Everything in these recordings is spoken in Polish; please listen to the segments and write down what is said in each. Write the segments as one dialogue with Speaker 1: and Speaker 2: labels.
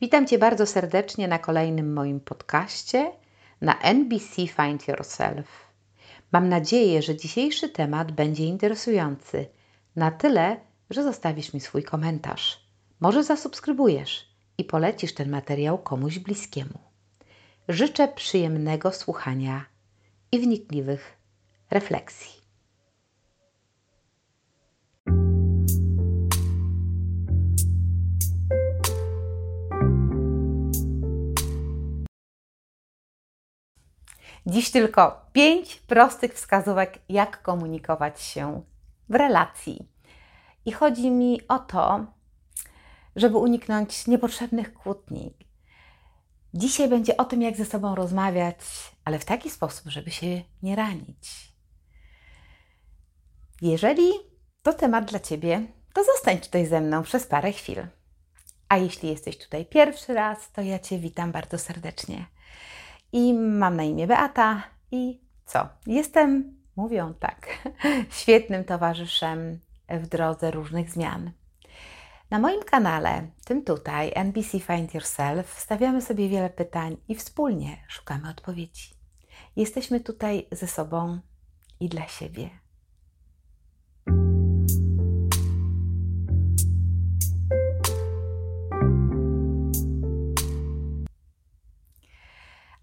Speaker 1: Witam Cię bardzo serdecznie na kolejnym moim podcaście na NBC Find Yourself. Mam nadzieję, że dzisiejszy temat będzie interesujący na tyle, że zostawisz mi swój komentarz. Może zasubskrybujesz i polecisz ten materiał komuś bliskiemu. Życzę przyjemnego słuchania i wnikliwych refleksji. Dziś tylko pięć prostych wskazówek, jak komunikować się w relacji. I chodzi mi o to, żeby uniknąć niepotrzebnych kłótni. Dzisiaj będzie o tym, jak ze sobą rozmawiać, ale w taki sposób, żeby się nie ranić. Jeżeli to temat dla Ciebie, to zostań tutaj ze mną przez parę chwil. A jeśli jesteś tutaj pierwszy raz, to ja Cię witam bardzo serdecznie. I mam na imię Beata i co? Jestem, mówią tak, świetnym towarzyszem w drodze różnych zmian. Na moim kanale, tym tutaj, NBC Find Yourself, stawiamy sobie wiele pytań i wspólnie szukamy odpowiedzi. Jesteśmy tutaj ze sobą i dla siebie.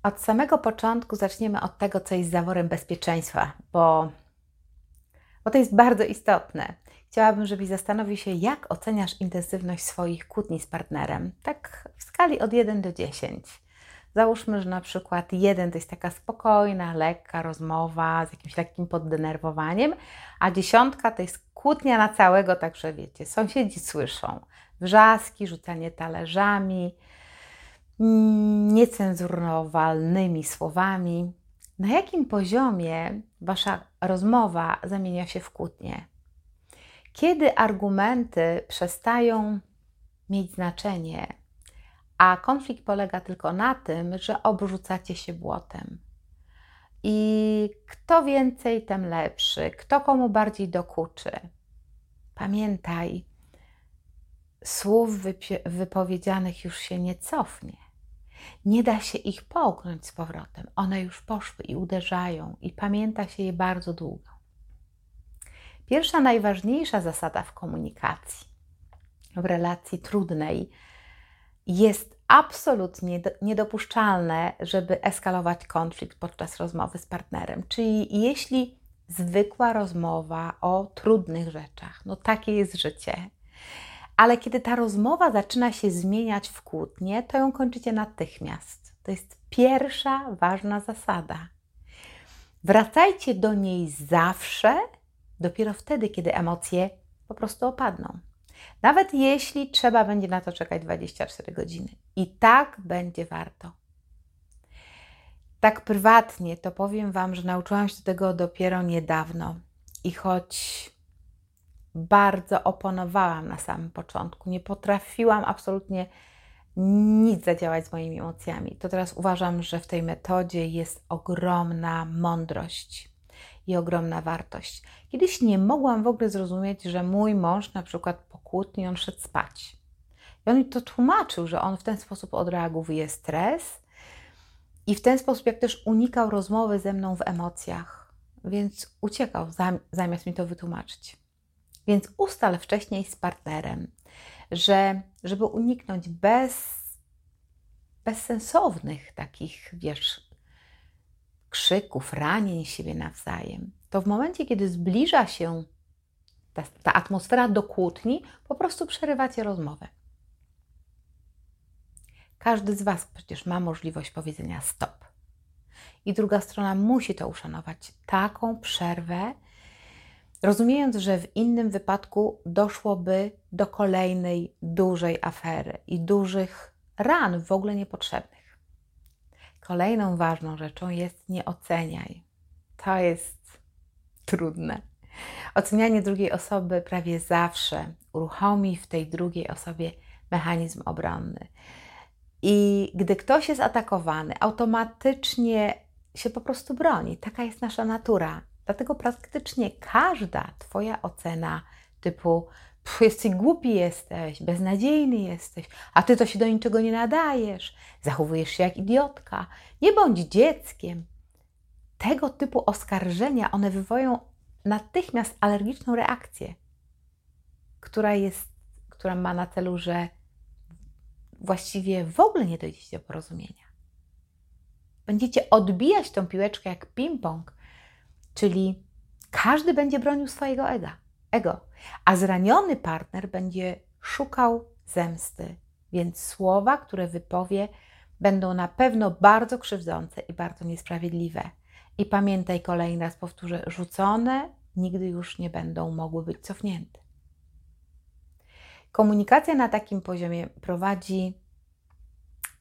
Speaker 1: Od samego początku zaczniemy od tego, co jest zaworem bezpieczeństwa, bo, bo to jest bardzo istotne. Chciałabym, żebyś zastanowił się, jak oceniasz intensywność swoich kłótni z partnerem, tak w skali od 1 do 10. Załóżmy, że na przykład 1 to jest taka spokojna, lekka rozmowa z jakimś lekkim poddenerwowaniem, a dziesiątka to jest kłótnia na całego, także wiecie, sąsiedzi słyszą wrzaski, rzucanie talerzami, niecenzurowalnymi słowami. Na jakim poziomie wasza rozmowa zamienia się w kłótnię? Kiedy argumenty przestają mieć znaczenie, a konflikt polega tylko na tym, że obrzucacie się błotem. I kto więcej, tym lepszy, kto komu bardziej dokuczy. Pamiętaj, słów wypowiedzianych już się nie cofnie. Nie da się ich połknąć z powrotem. One już poszły i uderzają, i pamięta się je bardzo długo. Pierwsza, najważniejsza zasada w komunikacji, w relacji trudnej, jest absolutnie niedopuszczalne, żeby eskalować konflikt podczas rozmowy z partnerem. Czyli jeśli zwykła rozmowa o trudnych rzeczach, no takie jest życie, ale kiedy ta rozmowa zaczyna się zmieniać w kłótnię, to ją kończycie natychmiast. To jest pierwsza ważna zasada. Wracajcie do niej zawsze, dopiero wtedy, kiedy emocje po prostu opadną. Nawet jeśli trzeba będzie na to czekać 24 godziny. I tak będzie warto. Tak prywatnie to powiem Wam, że nauczyłam się tego dopiero niedawno. I choć bardzo oponowałam na samym początku, nie potrafiłam absolutnie nic zadziałać z moimi emocjami, to teraz uważam, że w tej metodzie jest ogromna mądrość i ogromna wartość. Kiedyś nie mogłam w ogóle zrozumieć, że mój mąż na przykład po kłótni on szedł spać. I on mi to tłumaczył, że on w ten sposób odreagowuje stres i w ten sposób jak też unikał rozmowy ze mną w emocjach, więc uciekał zamiast mi to wytłumaczyć. Więc ustal wcześniej z partnerem, że żeby uniknąć bez, bezsensownych takich, wiesz, krzyków, ranień siebie nawzajem, to w momencie, kiedy zbliża się ta, ta atmosfera do kłótni, po prostu przerywacie rozmowę. Każdy z Was przecież ma możliwość powiedzenia stop. I druga strona musi to uszanować. Taką przerwę, rozumiejąc, że w innym wypadku doszłoby do kolejnej dużej afery i dużych ran w ogóle niepotrzebnych. Kolejną ważną rzeczą jest nie oceniaj. To jest trudne. Ocenianie drugiej osoby prawie zawsze uruchomi w tej drugiej osobie mechanizm obronny. I gdy ktoś jest atakowany, automatycznie się po prostu broni. Taka jest nasza natura. Dlatego praktycznie każda Twoja ocena typu jesteś głupi jesteś, beznadziejny jesteś, a ty to się do niczego nie nadajesz, zachowujesz się jak idiotka, nie bądź dzieckiem. Tego typu oskarżenia, one wywołają natychmiast alergiczną reakcję, która jest, która ma na celu, że właściwie w ogóle nie dojdziecie do porozumienia. Będziecie odbijać tą piłeczkę jak ping-pong, czyli każdy będzie bronił swojego ega, ego, a zraniony partner będzie szukał zemsty, więc słowa, które wypowie, będą na pewno bardzo krzywdzące i bardzo niesprawiedliwe. I pamiętaj kolejny raz powtórzę, rzucone nigdy już nie będą mogły być cofnięte. Komunikacja na takim poziomie prowadzi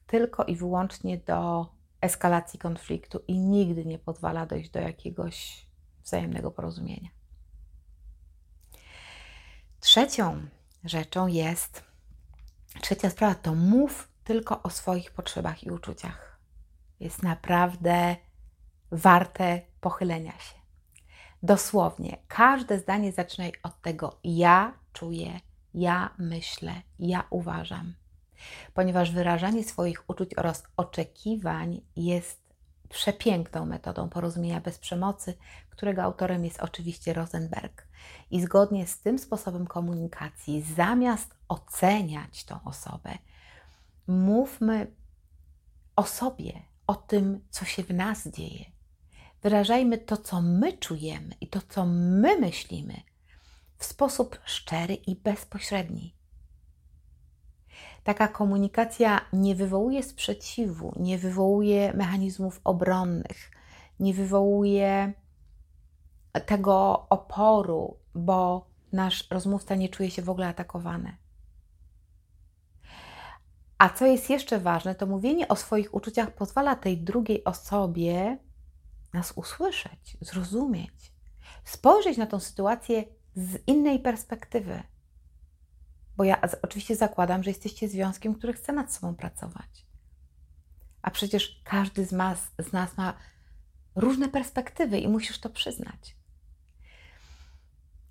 Speaker 1: tylko i wyłącznie do eskalacji konfliktu i nigdy nie pozwala dojść do jakiegoś wzajemnego porozumienia. Trzecią rzeczą jest, trzecia sprawa to mów tylko o swoich potrzebach i uczuciach. Jest naprawdę warte pochylenia się. Dosłownie, każde zdanie zaczynaj od tego ja czuję, ja myślę, ja uważam. Ponieważ wyrażanie swoich uczuć oraz oczekiwań jest przepiękną metodą porozumienia bez przemocy, którego autorem jest oczywiście Rosenberg. I zgodnie z tym sposobem komunikacji, zamiast oceniać tą osobę, mówmy o sobie, o tym, co się w nas dzieje. Wyrażajmy to, co my czujemy i to, co my myślimy w sposób szczery i bezpośredni. Taka komunikacja nie wywołuje sprzeciwu, nie wywołuje mechanizmów obronnych, nie wywołuje tego oporu, bo nasz rozmówca nie czuje się w ogóle atakowany. A co jest jeszcze ważne, to mówienie o swoich uczuciach pozwala tej drugiej osobie nas usłyszeć, zrozumieć, spojrzeć na tą sytuację z innej perspektywy. Bo ja oczywiście zakładam, że jesteście związkiem, który chce nad sobą pracować. A przecież każdy z nas, z nas ma różne perspektywy i musisz to przyznać.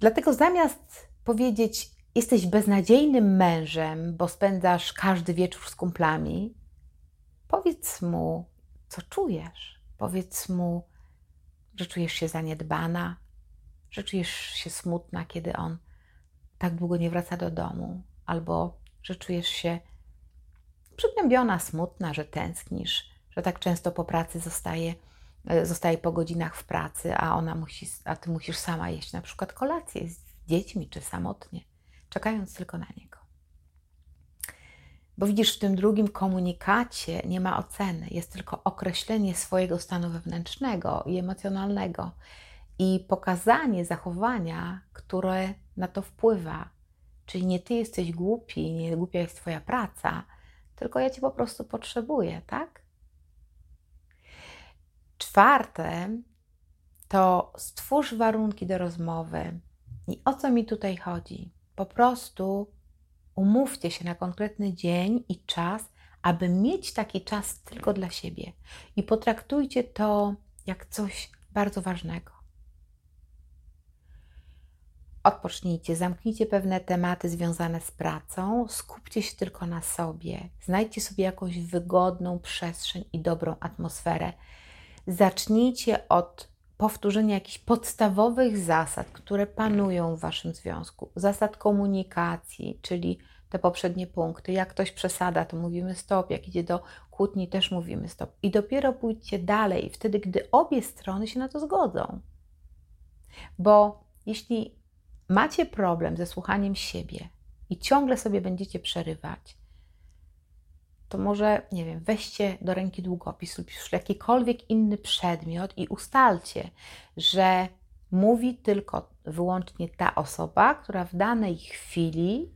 Speaker 1: Dlatego zamiast powiedzieć, jesteś beznadziejnym mężem, bo spędzasz każdy wieczór z kumplami, powiedz mu, co czujesz. Powiedz mu, że czujesz się zaniedbana, że czujesz się smutna, kiedy on tak długo nie wraca do domu, albo że czujesz się przygnębiona, smutna, że tęsknisz, że tak często po pracy zostaje, e, zostaje po godzinach w pracy, a ona musi, a ty musisz sama jeść na przykład kolację z dziećmi czy samotnie, czekając tylko na niego. Bo widzisz, w tym drugim komunikacie nie ma oceny, jest tylko określenie swojego stanu wewnętrznego i emocjonalnego i pokazanie zachowania, które na to wpływa. Czyli nie ty jesteś głupi, nie głupia jest twoja praca, tylko ja cię po prostu potrzebuję, tak? Czwarte to stwórz warunki do rozmowy. I o co mi tutaj chodzi? Po prostu umówcie się na konkretny dzień i czas, aby mieć taki czas tylko dla siebie. I potraktujcie to jak coś bardzo ważnego. Odpocznijcie, zamknijcie pewne tematy związane z pracą, skupcie się tylko na sobie, znajdźcie sobie jakąś wygodną przestrzeń i dobrą atmosferę. Zacznijcie od powtórzenia jakichś podstawowych zasad, które panują w waszym związku, zasad komunikacji, czyli te poprzednie punkty. Jak ktoś przesada, to mówimy stop, jak idzie do kłótni, też mówimy stop. I dopiero pójdźcie dalej, wtedy, gdy obie strony się na to zgodzą. Bo jeśli macie problem ze słuchaniem siebie i ciągle sobie będziecie przerywać, to może, nie wiem, weźcie do ręki długopis lub już jakikolwiek inny przedmiot i ustalcie, że mówi tylko wyłącznie ta osoba, która w danej chwili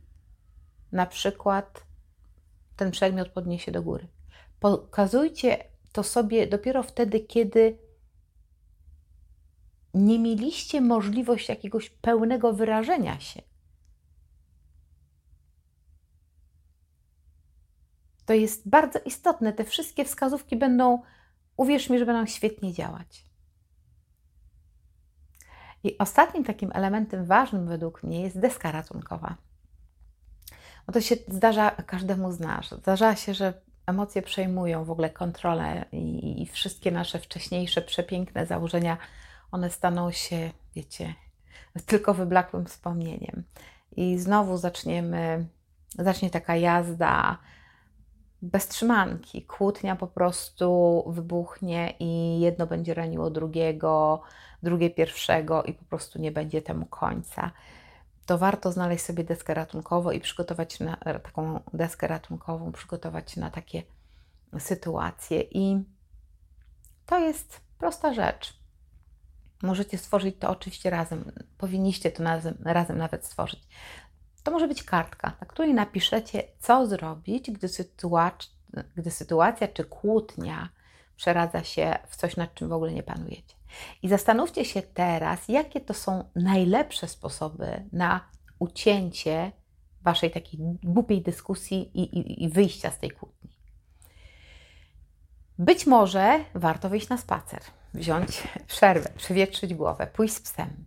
Speaker 1: na przykład ten przedmiot podniesie do góry. Pokazujcie to sobie dopiero wtedy, kiedy nie mieliście możliwości jakiegoś pełnego wyrażenia się. To jest bardzo istotne. Te wszystkie wskazówki będą, uwierz mi, że będą świetnie działać. I ostatnim takim elementem ważnym według mnie jest deska ratunkowa. Bo to się zdarza każdemu z nas. Zdarza się, że emocje przejmują w ogóle kontrolę i, i wszystkie nasze wcześniejsze przepiękne założenia, one staną się, wiecie, tylko wyblakłym wspomnieniem. I znowu zaczniemy, zacznie taka jazda bez trzymanki. Kłótnia po prostu wybuchnie i jedno będzie raniło drugiego, drugie pierwszego i po prostu nie będzie temu końca. To warto znaleźć sobie deskę ratunkową i przygotować na taką deskę ratunkową, przygotować na takie sytuacje. I to jest prosta rzecz. Możecie stworzyć to oczywiście razem. Powinniście to razem, razem nawet stworzyć. To może być kartka, na której napiszecie, co zrobić, gdy, sytuac gdy sytuacja czy kłótnia przeradza się w coś, nad czym w ogóle nie panujecie. I zastanówcie się teraz, jakie to są najlepsze sposoby na ucięcie waszej takiej głupiej dyskusji i, i, i wyjścia z tej kłótni. Być może warto wyjść na spacer, wziąć przerwę, przewietrzyć głowę, pójść z psem.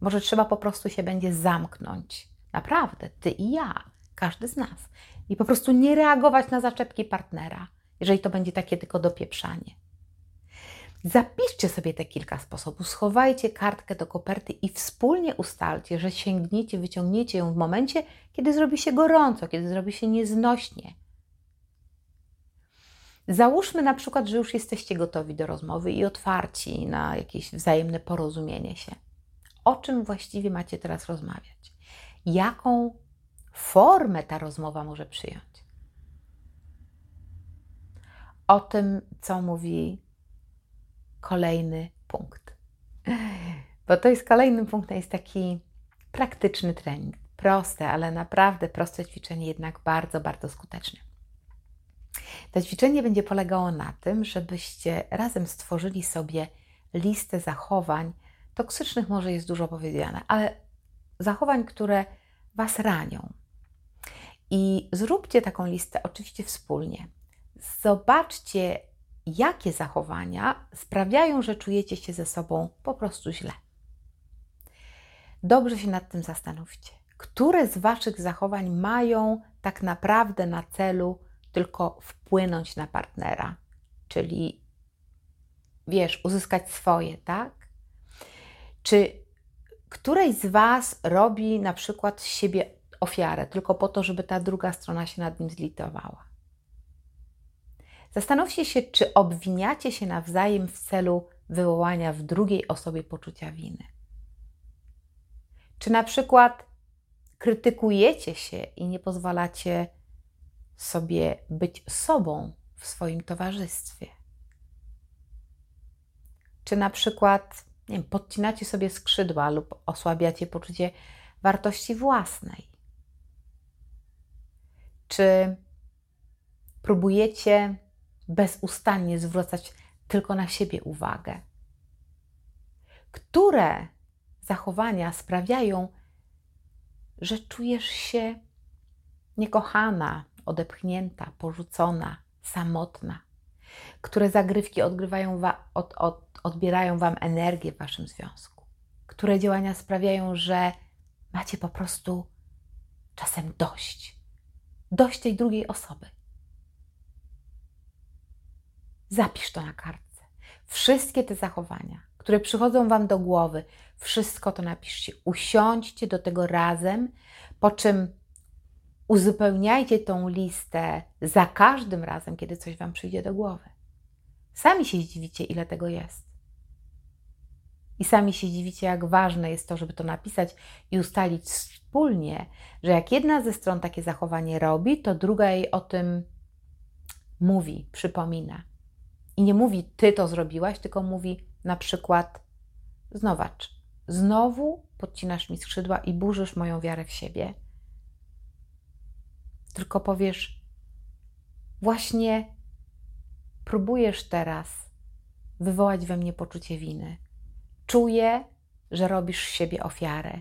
Speaker 1: Może trzeba po prostu się będzie zamknąć. Naprawdę, ty i ja, każdy z nas. I po prostu nie reagować na zaczepki partnera, jeżeli to będzie takie tylko dopieprzanie. Zapiszcie sobie te kilka sposobów, schowajcie kartkę do koperty i wspólnie ustalcie, że sięgniecie, wyciągniecie ją w momencie, kiedy zrobi się gorąco, kiedy zrobi się nieznośnie. Załóżmy na przykład, że już jesteście gotowi do rozmowy i otwarci na jakieś wzajemne porozumienie się. O czym właściwie macie teraz rozmawiać? Jaką formę ta rozmowa może przyjąć? O tym, co mówi kolejny punkt. Bo to jest kolejny punkt, to jest taki praktyczny trening. Proste, ale naprawdę proste ćwiczenie, jednak bardzo, bardzo skuteczne. To ćwiczenie będzie polegało na tym, żebyście razem stworzyli sobie listę zachowań. Toksycznych może jest dużo powiedziane, ale zachowań, które Was ranią. I zróbcie taką listę oczywiście wspólnie. Zobaczcie, jakie zachowania sprawiają, że czujecie się ze sobą po prostu źle. Dobrze się nad tym zastanówcie. Które z Waszych zachowań mają tak naprawdę na celu tylko wpłynąć na partnera, czyli wiesz, uzyskać swoje, tak? Czy któreś z Was robi na przykład z siebie ofiarę tylko po to, żeby ta druga strona się nad nim zlitowała? Zastanówcie się, czy obwiniacie się nawzajem w celu wywołania w drugiej osobie poczucia winy. Czy na przykład krytykujecie się i nie pozwalacie sobie być sobą w swoim towarzystwie? Czy na przykład nie wiem, podcinacie sobie skrzydła lub osłabiacie poczucie wartości własnej? Czy próbujecie bezustannie zwracać tylko na siebie uwagę? Które zachowania sprawiają, że czujesz się niekochana, odepchnięta, porzucona, samotna? Które zagrywki odgrywają wa- od, od, odbierają Wam energię w Waszym związku? Które działania sprawiają, że macie po prostu czasem dość? Dość tej drugiej osoby. Zapisz to na kartce. Wszystkie te zachowania, które przychodzą Wam do głowy, wszystko to napiszcie. Usiądźcie do tego razem, po czym uzupełniajcie tą listę za każdym razem, kiedy coś Wam przyjdzie do głowy. Sami się zdziwicie, ile tego jest. I sami się dziwicie, jak ważne jest to, żeby to napisać i ustalić wspólnie, że jak jedna ze stron takie zachowanie robi, to druga jej o tym mówi, przypomina. I nie mówi, ty to zrobiłaś, tylko mówi na przykład, znowacz, znowu podcinasz mi skrzydła i burzysz moją wiarę w siebie. Tylko powiesz, właśnie próbujesz teraz wywołać we mnie poczucie winy. Czuję, że robisz siebie ofiarę.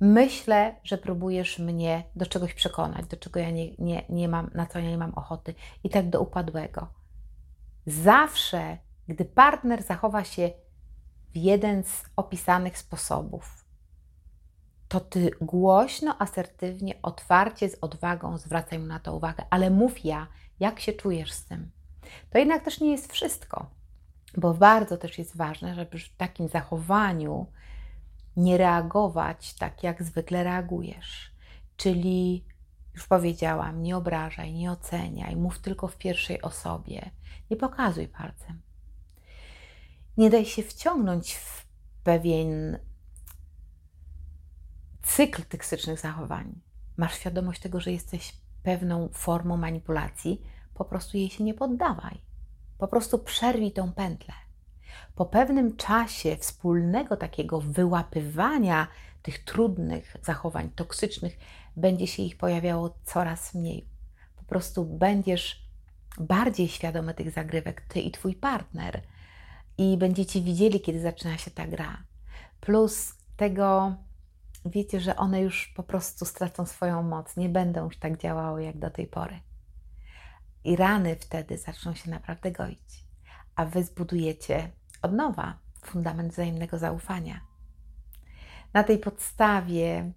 Speaker 1: Myślę, że próbujesz mnie do czegoś przekonać, do czego ja nie, nie, nie mam, na co ja nie mam ochoty, i tak do upadłego. Zawsze, gdy partner zachowa się w jeden z opisanych sposobów, to ty głośno, asertywnie, otwarcie, z odwagą zwracaj mu na to uwagę, ale mów ja, jak się czujesz z tym. To jednak też nie jest wszystko, bo bardzo też jest ważne, żeby w takim zachowaniu nie reagować tak, jak zwykle reagujesz. Czyli już powiedziałam, nie obrażaj, nie oceniaj, mów tylko w pierwszej osobie, nie pokazuj palcem. Nie daj się wciągnąć w pewien cykl toksycznych zachowań. Masz świadomość tego, że jesteś pewną formą manipulacji, po prostu jej się nie poddawaj. Po prostu przerwij tą pętlę. Po pewnym czasie wspólnego takiego wyłapywania tych trudnych zachowań toksycznych, będzie się ich pojawiało coraz mniej. Po prostu będziesz bardziej świadomy tych zagrywek, ty i twój partner, i będziecie widzieli, kiedy zaczyna się ta gra. Plus tego, wiecie, że one już po prostu stracą swoją moc, nie będą już tak działały jak do tej pory. I rany wtedy zaczną się naprawdę goić, a wy zbudujecie od nowa fundament wzajemnego zaufania. Na tej podstawie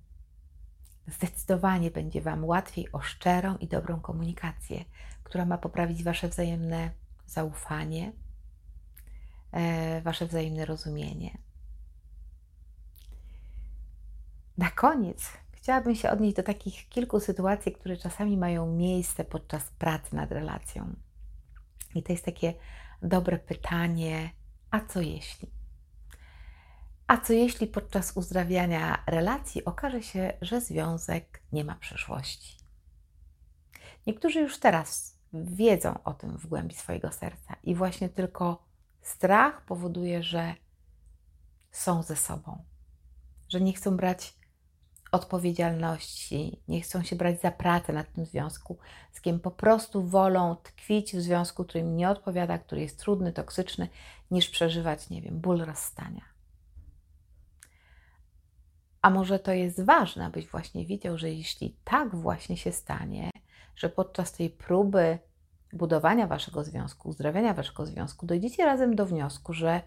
Speaker 1: zdecydowanie będzie Wam łatwiej o szczerą i dobrą komunikację, która ma poprawić Wasze wzajemne zaufanie, e, Wasze wzajemne rozumienie. Na koniec chciałabym się odnieść do takich kilku sytuacji, które czasami mają miejsce podczas pracy nad relacją. I to jest takie dobre pytanie: a co jeśli? A co jeśli podczas uzdrawiania relacji okaże się, że związek nie ma przyszłości? Niektórzy już teraz wiedzą o tym w głębi swojego serca i właśnie tylko strach powoduje, że są ze sobą, że nie chcą brać odpowiedzialności, nie chcą się brać za pracę nad tym związku, z kim po prostu wolą tkwić w związku, który im nie odpowiada, który jest trudny, toksyczny, niż przeżywać, nie wiem, ból rozstania. A może to jest ważne, abyś właśnie widział, że jeśli tak właśnie się stanie, że podczas tej próby budowania waszego związku, uzdrawiania waszego związku, dojdziecie razem do wniosku, że,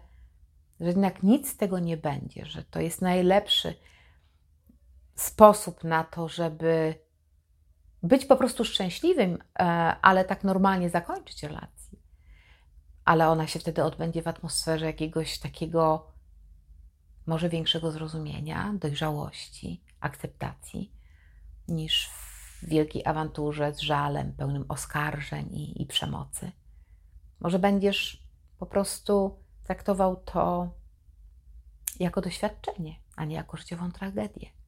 Speaker 1: że jednak nic z tego nie będzie, że to jest najlepszy sposób na to, żeby być po prostu szczęśliwym, e, ale tak normalnie zakończyć relację. Ale ona się wtedy odbędzie w atmosferze jakiegoś takiego może większego zrozumienia, dojrzałości, akceptacji, niż w wielkiej awanturze z żalem, pełnym oskarżeń i, i przemocy. Może będziesz po prostu traktował to jako doświadczenie, a nie jako życiową tragedię.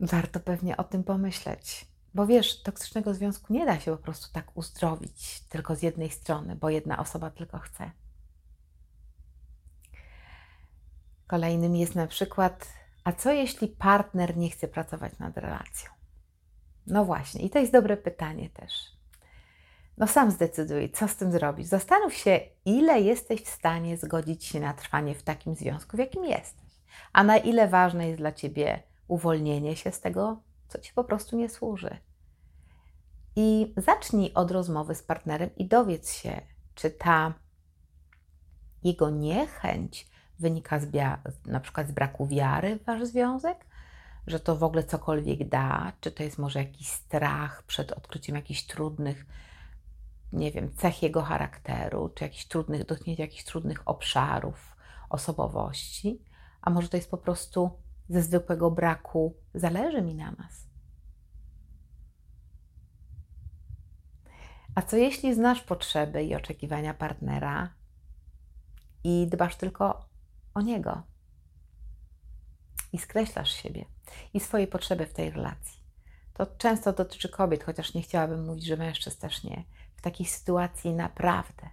Speaker 1: Warto pewnie o tym pomyśleć. Bo wiesz, toksycznego związku nie da się po prostu tak uzdrowić tylko z jednej strony, bo jedna osoba tylko chce. Kolejnym jest na przykład, a co jeśli partner nie chce pracować nad relacją? No właśnie, i to jest dobre pytanie też. No sam zdecyduj, co z tym zrobić. Zastanów się, ile jesteś w stanie zgodzić się na trwanie w takim związku, w jakim jesteś, a na ile ważne jest dla ciebie uwolnienie się z tego, co ci po prostu nie służy. I zacznij od rozmowy z partnerem i dowiedz się, czy ta jego niechęć wynika z na przykład z braku wiary w wasz związek, że to w ogóle cokolwiek da, czy to jest może jakiś strach przed odkryciem jakichś trudnych, nie wiem, cech jego charakteru, czy jakichś trudnych, dotknięcia jakichś trudnych obszarów osobowości, a może to jest po prostu ze zwykłego braku zależy mi na nas. A co jeśli znasz potrzeby i oczekiwania partnera i dbasz tylko o niego? I skreślasz siebie i swoje potrzeby w tej relacji. To często dotyczy kobiet, chociaż nie chciałabym mówić, że mężczyzn też nie. W takiej sytuacji naprawdę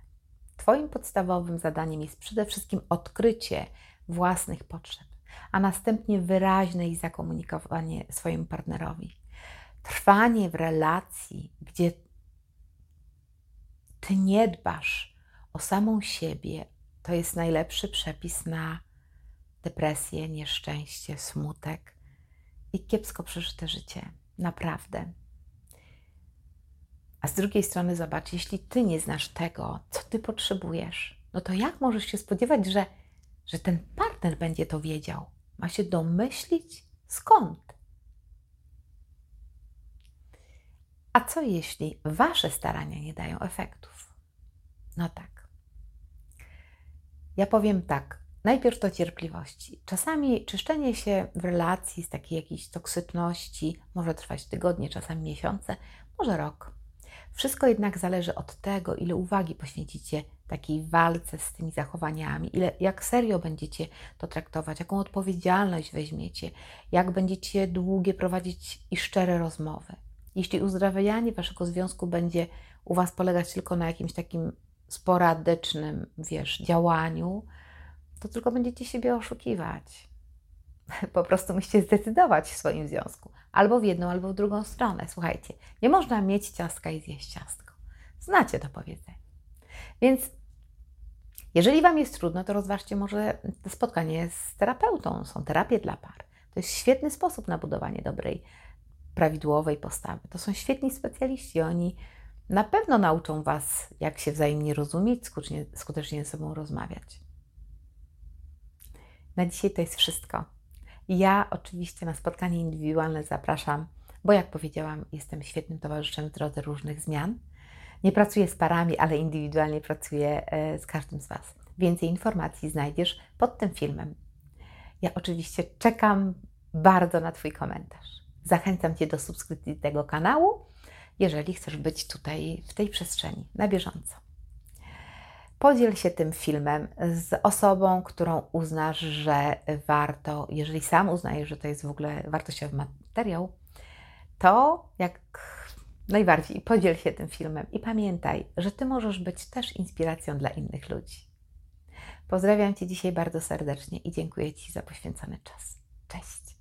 Speaker 1: Twoim podstawowym zadaniem jest przede wszystkim odkrycie własnych potrzeb a następnie wyraźne ich zakomunikowanie swojemu partnerowi. Trwanie w relacji, gdzie ty nie dbasz o samą siebie, to jest najlepszy przepis na depresję, nieszczęście, smutek i kiepsko przeżyte życie. Naprawdę. A z drugiej strony, zobacz, jeśli ty nie znasz tego, co ty potrzebujesz, no to jak możesz się spodziewać, że, że ten partner będzie to wiedział? Ma się domyślić skąd? A co jeśli wasze starania nie dają efektów? No tak. Ja powiem tak. Najpierw to cierpliwości. Czasami czyszczenie się w relacji z takiej jakiejś toksytności może trwać tygodnie, czasami miesiące, może rok. Wszystko jednak zależy od tego, ile uwagi poświęcicie takiej walce z tymi zachowaniami, ile, jak serio będziecie to traktować, jaką odpowiedzialność weźmiecie, jak będziecie długie prowadzić i szczere rozmowy. Jeśli uzdrawianie waszego związku będzie u was polegać tylko na jakimś takim sporadycznym, wiesz, działaniu, to tylko będziecie siebie oszukiwać. Po prostu musicie zdecydować w swoim związku. Albo w jedną, albo w drugą stronę. Słuchajcie, nie można mieć ciastka i zjeść ciastko. Znacie to powiedzenie. Więc jeżeli Wam jest trudno, to rozważcie może spotkanie z terapeutą. Są terapie dla par. To jest świetny sposób na budowanie dobrej, prawidłowej postawy. To są świetni specjaliści. Oni na pewno nauczą Was, jak się wzajemnie rozumieć, skutecznie, skutecznie ze sobą rozmawiać. Na dzisiaj to jest wszystko. Ja oczywiście na spotkanie indywidualne zapraszam, bo jak powiedziałam, jestem świetnym towarzyszem w drodze różnych zmian. Nie pracuję z parami, ale indywidualnie pracuję e, z każdym z Was. Więcej informacji znajdziesz pod tym filmem. Ja oczywiście czekam bardzo na Twój komentarz. Zachęcam Cię do subskrypcji tego kanału, jeżeli chcesz być tutaj w tej przestrzeni na bieżąco. Podziel się tym filmem z osobą, którą uznasz, że warto, jeżeli sam uznajesz, że to jest w ogóle wartościowy materiał, to jak najbardziej podziel się tym filmem i pamiętaj, że Ty możesz być też inspiracją dla innych ludzi. Pozdrawiam Cię dzisiaj bardzo serdecznie i dziękuję Ci za poświęcony czas. Cześć!